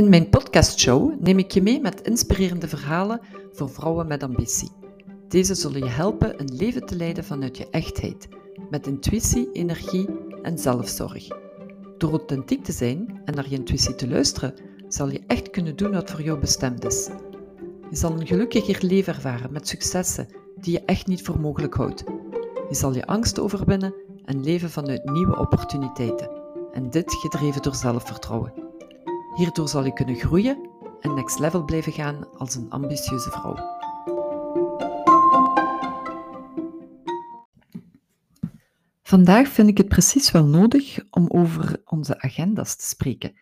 In mijn podcastshow neem ik je mee met inspirerende verhalen voor vrouwen met ambitie. Deze zullen je helpen een leven te leiden vanuit je echtheid, met intuïtie, energie en zelfzorg. Door authentiek te zijn en naar je intuïtie te luisteren, zal je echt kunnen doen wat voor jou bestemd is. Je zal een gelukkiger leven ervaren met successen die je echt niet voor mogelijk houdt. Je zal je angst overwinnen en leven vanuit nieuwe opportuniteiten. En dit gedreven door zelfvertrouwen. Hierdoor zal je kunnen groeien en next level blijven gaan als een ambitieuze vrouw. Vandaag vind ik het precies wel nodig om over onze agenda's te spreken.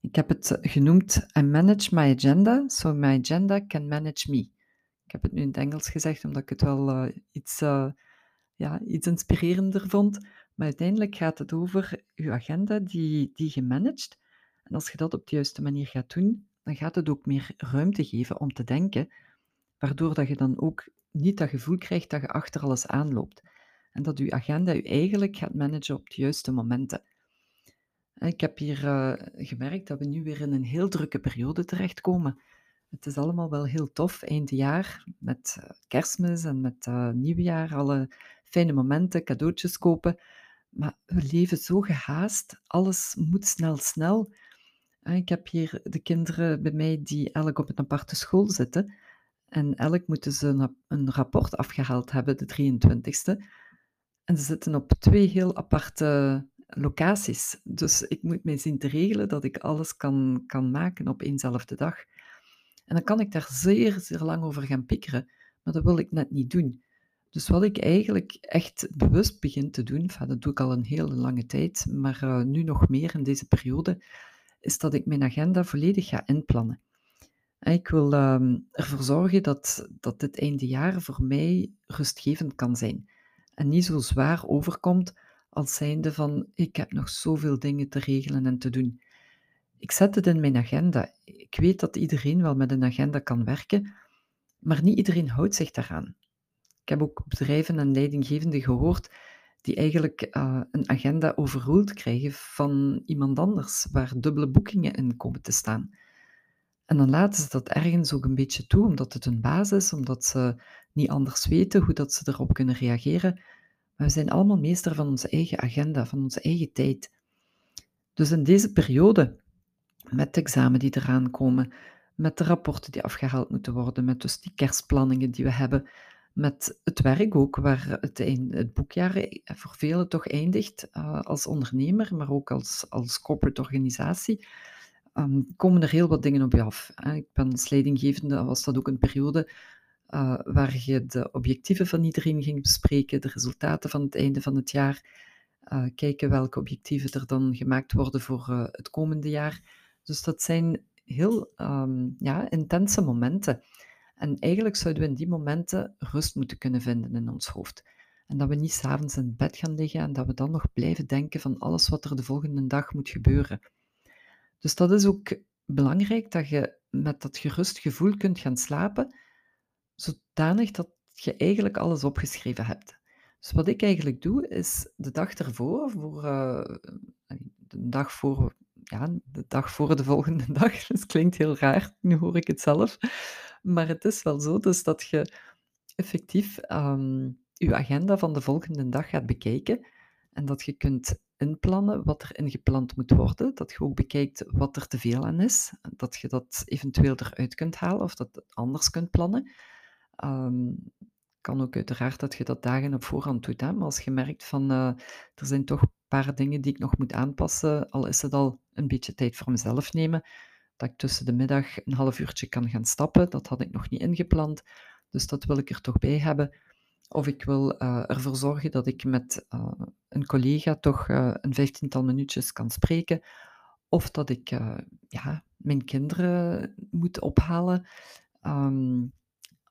Ik heb het genoemd I manage my agenda, so my agenda can manage me. Ik heb het nu in het Engels gezegd omdat ik het wel uh, iets, uh, ja, iets inspirerender vond. Maar uiteindelijk gaat het over je agenda die, die je managt. En als je dat op de juiste manier gaat doen, dan gaat het ook meer ruimte geven om te denken, waardoor dat je dan ook niet dat gevoel krijgt dat je achter alles aanloopt. En dat je agenda je eigenlijk gaat managen op de juiste momenten. Ik heb hier uh, gemerkt dat we nu weer in een heel drukke periode terechtkomen. Het is allemaal wel heel tof, einde jaar, met uh, kerstmis en met uh, nieuwjaar, alle fijne momenten, cadeautjes kopen. Maar we leven zo gehaast, alles moet snel, snel. Ik heb hier de kinderen bij mij die elk op een aparte school zitten. En elk moeten ze een, rapport afgehaald hebben, de 23ste. En ze zitten op twee heel aparte locaties. Dus ik moet mij zien te regelen dat ik alles kan, kan maken op éénzelfde dag. En dan kan ik daar zeer, zeer lang over gaan pikkeren, maar dat wil ik net niet doen. Dus wat ik eigenlijk echt bewust begin te doen, dat doe ik al een hele lange tijd, maar uh, nu nog meer in deze periode, is dat ik mijn agenda volledig ga inplannen. Ik wil um, ervoor zorgen dat, dat dit einde jaar voor mij rustgevend kan zijn. En niet zo zwaar overkomt als zijnde van ik heb nog zoveel dingen te regelen en te doen. Ik zet het in mijn agenda. Ik weet dat iedereen wel met een agenda kan werken, maar niet iedereen houdt zich daaraan. Ik heb ook bedrijven en leidinggevenden gehoord die eigenlijk uh, een agenda overroeld krijgen van iemand anders, waar dubbele boekingen in komen te staan. En dan laten ze dat ergens ook een beetje toe, omdat het hun basis is, omdat ze niet anders weten hoe dat ze erop kunnen reageren. Maar we zijn allemaal meester van onze eigen agenda, van onze eigen tijd. Dus in deze periode, met de examen die eraan komen, met de rapporten die afgehaald moeten worden, met dus die kerstplanningen die we hebben, met het werk ook, waar het, het boekjaar voor velen toch eindigt uh, als ondernemer, maar ook als, als corporate organisatie, um, komen er heel wat dingen op je af. Ik ben als leidinggevende, was dat ook een periode uh, waar je de objectieven van iedereen ging bespreken, de resultaten van het einde van het jaar, uh, kijken welke objectieven er dan gemaakt worden voor het komende jaar. Dus dat zijn heel um, ja, intense momenten. En eigenlijk zouden we in die momenten rust moeten kunnen vinden in ons hoofd. En dat we niet s'avonds in bed gaan liggen en dat we dan nog blijven denken van alles wat er de volgende dag moet gebeuren. Dus dat is ook belangrijk dat je met dat gerust gevoel kunt gaan slapen, zodanig dat je eigenlijk alles opgeschreven hebt. Dus wat ik eigenlijk doe, is de dag ervoor, voor, uh, de dag voor, ja, de dag voor de volgende dag, dat klinkt heel raar, nu hoor ik het zelf, maar het is wel zo dus dat je effectief um, je agenda van de volgende dag gaat bekijken en dat je kunt inplannen wat er ingepland moet worden, dat je ook bekijkt wat er te veel aan is, dat je dat eventueel eruit kunt halen of dat anders kunt plannen. Um, kan ook uiteraard dat je dat dagen op voorhand doet, hè? maar als je merkt van uh, er zijn toch een paar dingen die ik nog moet aanpassen, al is het al een beetje tijd voor mezelf nemen, dat ik tussen de middag een half uurtje kan gaan stappen. Dat had ik nog niet ingepland, dus dat wil ik er toch bij hebben. Of ik wil uh, ervoor zorgen dat ik met uh, een collega toch uh, een vijftiental minuutjes kan spreken. Of dat ik ja, mijn kinderen moet ophalen. Um,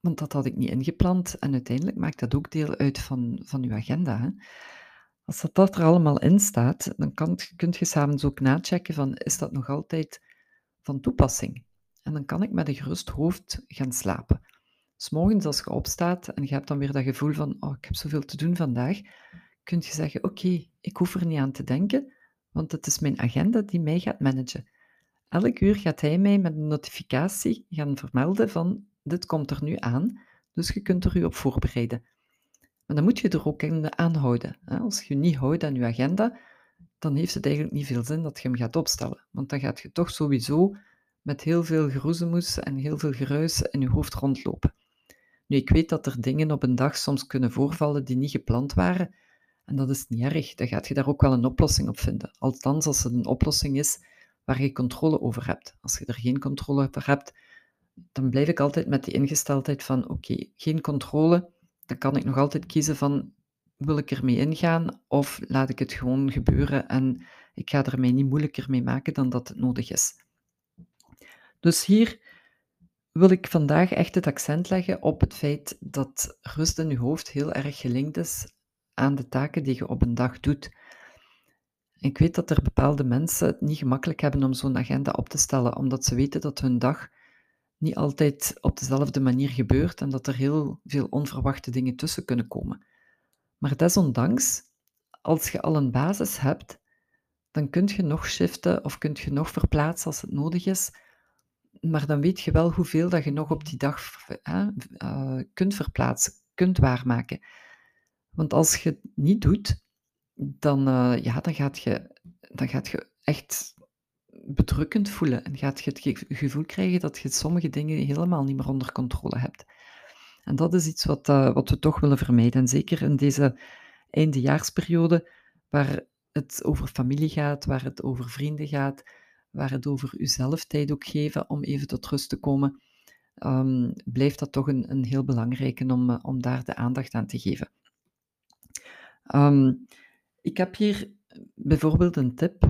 want dat had ik niet ingepland. En uiteindelijk maakt dat ook deel uit van, van uw agenda. Hè? Als dat, er allemaal in staat, dan kan, kun je samen ook nachecken van is dat nog altijd van toepassing. En dan kan ik met een gerust hoofd gaan slapen. Dus morgens als je opstaat en je hebt dan weer dat gevoel van, oh, ik heb zoveel te doen vandaag, kun je zeggen, oké, ik hoef er niet aan te denken, want het is mijn agenda die mij gaat managen. elk uur gaat hij mij met een notificatie gaan vermelden van dit komt er nu aan, dus je kunt er u op voorbereiden. Maar dan moet je er ook in aanhouden. Als je niet houdt aan je agenda, dan heeft het eigenlijk niet veel zin dat je hem gaat opstellen. Want dan gaat je toch sowieso met heel veel geroezemoes en heel veel geruis in je hoofd rondlopen. Nu, ik weet dat er dingen op een dag soms kunnen voorvallen die niet gepland waren. En dat is niet erg. Dan gaat je daar ook wel een oplossing op vinden. Althans, als het een oplossing is waar je controle over hebt. Als je er geen controle over hebt, dan blijf ik altijd met die ingesteldheid van oké, geen controle. Dan kan ik nog altijd kiezen van wil ik ermee ingaan of laat ik het gewoon gebeuren en ik ga er mij niet moeilijker mee maken dan dat het nodig is. Dus hier wil ik vandaag echt het accent leggen op het feit dat rust in je hoofd heel erg gelinkt is aan de taken die je op een dag doet. Ik weet dat er bepaalde mensen het niet gemakkelijk hebben om zo'n agenda op te stellen, omdat ze weten dat hun dag niet altijd op dezelfde manier gebeurt en dat er heel veel onverwachte dingen tussen kunnen komen. Maar desondanks, als je al een basis hebt, dan kun je nog shiften of kun je nog verplaatsen als het nodig is. Maar dan weet je wel hoeveel dat je nog op die dag uh, kunt verplaatsen, kunt waarmaken. Want als je het niet doet, dan, uh, ja, dan, gaat je, dan gaat je echt bedrukkend voelen en gaat je het gevoel krijgen dat je sommige dingen helemaal niet meer onder controle hebt. En dat is iets wat, uh, wat we toch willen vermijden. En zeker in deze eindejaarsperiode, waar het over familie gaat, waar het over vrienden gaat, waar het over uzelf tijd ook geven om even tot rust te komen, um, blijft dat toch een, een heel belangrijke om, uh, om daar de aandacht aan te geven. Um, ik heb hier bijvoorbeeld een tip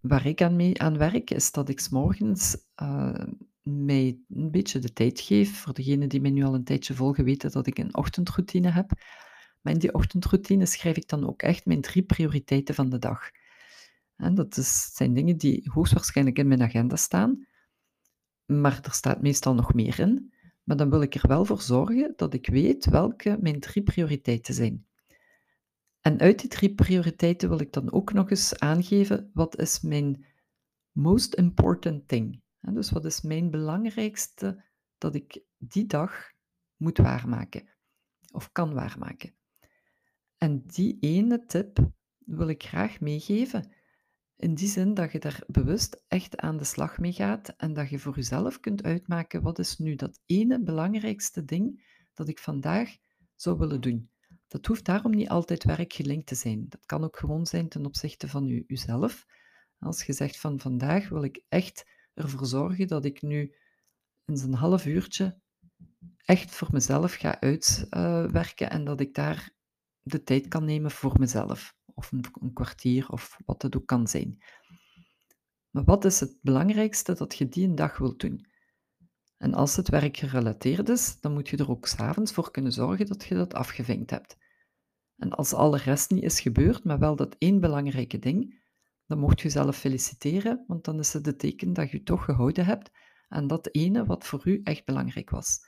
waar ik aan, mee, aan werk, is dat ik morgens uh, mij een beetje de tijd geef. Voor degenen die mij nu al een tijdje volgen, weten dat ik een ochtendroutine heb. Maar in die ochtendroutine schrijf ik dan ook echt mijn drie prioriteiten van de dag. Dat is, zijn dingen die hoogstwaarschijnlijk in mijn agenda staan, maar er staat meestal nog meer in. Maar dan wil ik er wel voor zorgen dat ik weet welke mijn drie prioriteiten zijn. En uit die drie prioriteiten wil ik dan ook nog eens aangeven wat is mijn most important thing. Dus wat is mijn belangrijkste dat ik die dag moet waarmaken of kan waarmaken. En die ene tip wil ik graag meegeven. In die zin dat je daar bewust echt aan de slag mee gaat en dat je voor jezelf kunt uitmaken wat is nu dat ene belangrijkste ding dat ik vandaag zou willen doen. Dat hoeft daarom niet altijd werkgelinkt te zijn. Dat kan ook gewoon zijn ten opzichte van u, uzelf. Als je zegt van vandaag wil ik echt ervoor zorgen dat ik nu eens een half uurtje echt voor mezelf ga uitwerken en dat ik daar de tijd kan nemen voor mezelf. Of een, een kwartier of wat het ook kan zijn. Maar wat is het belangrijkste dat je die een dag wilt doen? En als het werk gerelateerd is, dan moet je er ook s'avonds voor kunnen zorgen dat je dat afgevinkt hebt. En als alle rest niet is gebeurd, maar wel dat één belangrijke ding, dan mocht je jezelf feliciteren, want dan is het het teken dat je toch gehouden hebt aan dat ene wat voor u echt belangrijk was.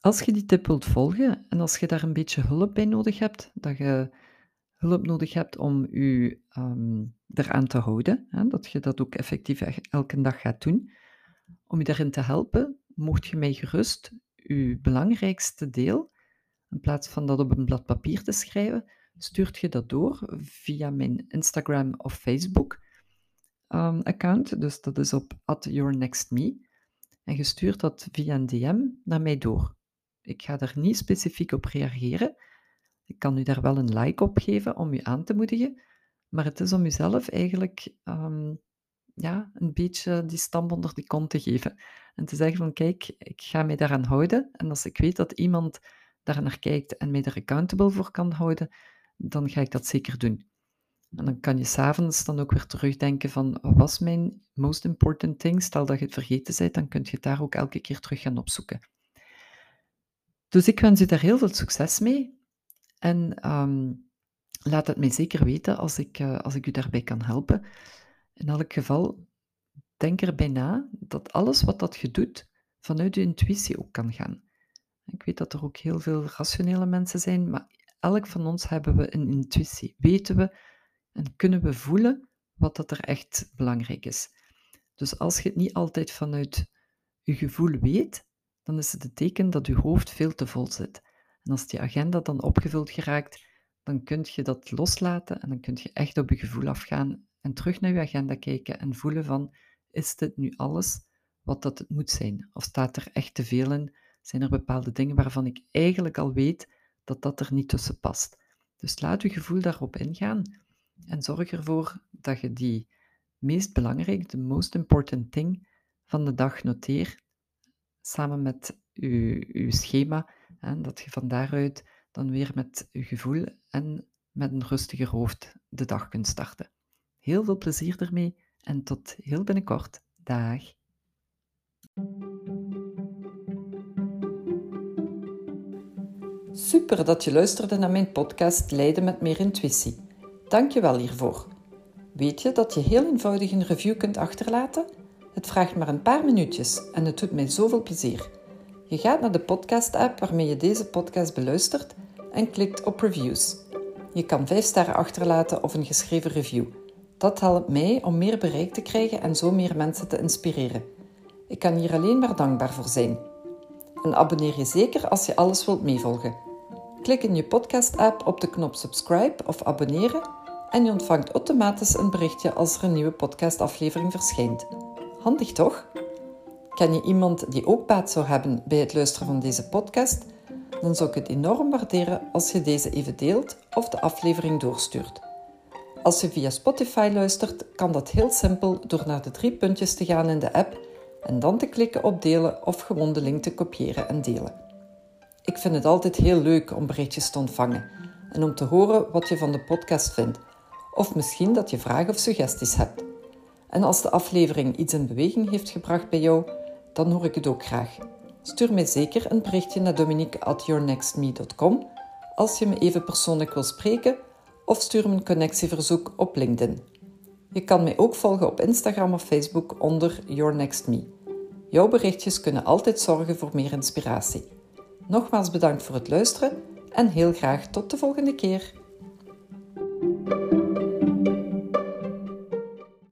Als je die tip wilt volgen en als je daar een beetje hulp bij nodig hebt, dat je hulp nodig hebt om je um, eraan te houden, hè, dat je dat ook effectief elke dag gaat doen, om je daarin te helpen, mocht je mij gerust je belangrijkste deel, in plaats van dat op een blad papier te schrijven, stuurt je dat door via mijn Instagram of Facebook um, account. Dus dat is op @yournextme. En je stuurt dat via een DM naar mij door. Ik ga daar niet specifiek op reageren. Ik kan u daar wel een like op geven om u aan te moedigen. Maar het is om uzelf eigenlijk um, ja, een beetje die stam onder de kont te geven. En te zeggen van kijk, ik ga mij daaraan houden. En als ik weet dat iemand daar naar kijkt en mij er accountable voor kan houden, dan ga ik dat zeker doen. En dan kan je s'avonds dan ook weer terugdenken van, wat was mijn most important thing? Stel dat je het vergeten bent, dan kun je het daar ook elke keer terug gaan opzoeken. Dus ik wens je daar heel veel succes mee. En um, laat het mij zeker weten als ik, uh, als ik u daarbij kan helpen. In elk geval, denk erbij na dat alles wat dat je doet, vanuit je intuïtie ook kan gaan. Ik weet dat er ook heel veel rationele mensen zijn, maar elk van ons hebben we een intuïtie. Weten we en kunnen we voelen wat dat er echt belangrijk is. Dus als je het niet altijd vanuit je gevoel weet, dan is het een teken dat je hoofd veel te vol zit. En als die agenda dan opgevuld geraakt, dan kun je dat loslaten en dan kun je echt op je gevoel afgaan en terug naar je agenda kijken en voelen van, is dit nu alles wat dat het moet zijn? Of staat er echt te veel in? Zijn er bepaalde dingen waarvan ik eigenlijk al weet dat dat er niet tussen past? Dus laat je gevoel daarop ingaan en zorg ervoor dat je die meest belangrijke, de most important thing van de dag noteert, samen met je, schema, en dat je van daaruit dan weer met je gevoel en met een rustiger hoofd de dag kunt starten. Heel veel plezier ermee en tot heel binnenkort. Dag. Super dat je luisterde naar mijn podcast Leiden met meer intuïtie. Dank je wel hiervoor. Weet je dat je heel eenvoudig een review kunt achterlaten? Het vraagt maar een paar minuutjes en het doet mij zoveel plezier. Je gaat naar de podcast-app waarmee je deze podcast beluistert en klikt op reviews. Je kan 5 sterren achterlaten of een geschreven review. Dat helpt mij om meer bereik te krijgen en zo meer mensen te inspireren. Ik kan hier alleen maar dankbaar voor zijn. En abonneer je zeker als je alles wilt meevolgen. Klik in je podcast-app op de knop subscribe of abonneren en je ontvangt automatisch een berichtje als er een nieuwe podcastaflevering verschijnt. Handig toch? Ken je iemand die ook baat zou hebben bij het luisteren van deze podcast? Dan zou ik het enorm waarderen als je deze even deelt of de aflevering doorstuurt. Als je via Spotify luistert, kan dat heel simpel door naar de drie puntjes te gaan in de app en dan te klikken op delen of gewoon de link te kopiëren en delen. Ik vind het altijd heel leuk om berichtjes te ontvangen en om te horen wat je van de podcast vindt, of misschien dat je vragen of suggesties hebt. En als de aflevering iets in beweging heeft gebracht bij jou, dan hoor ik het ook graag. Stuur mij zeker een berichtje naar dominique@yournextme.com als je me even persoonlijk wil spreken of stuur me een connectieverzoek op LinkedIn. Je kan mij ook volgen op Instagram of Facebook onder Your Next Me. Jouw berichtjes kunnen altijd zorgen voor meer inspiratie. Nogmaals bedankt voor het luisteren en heel graag tot de volgende keer.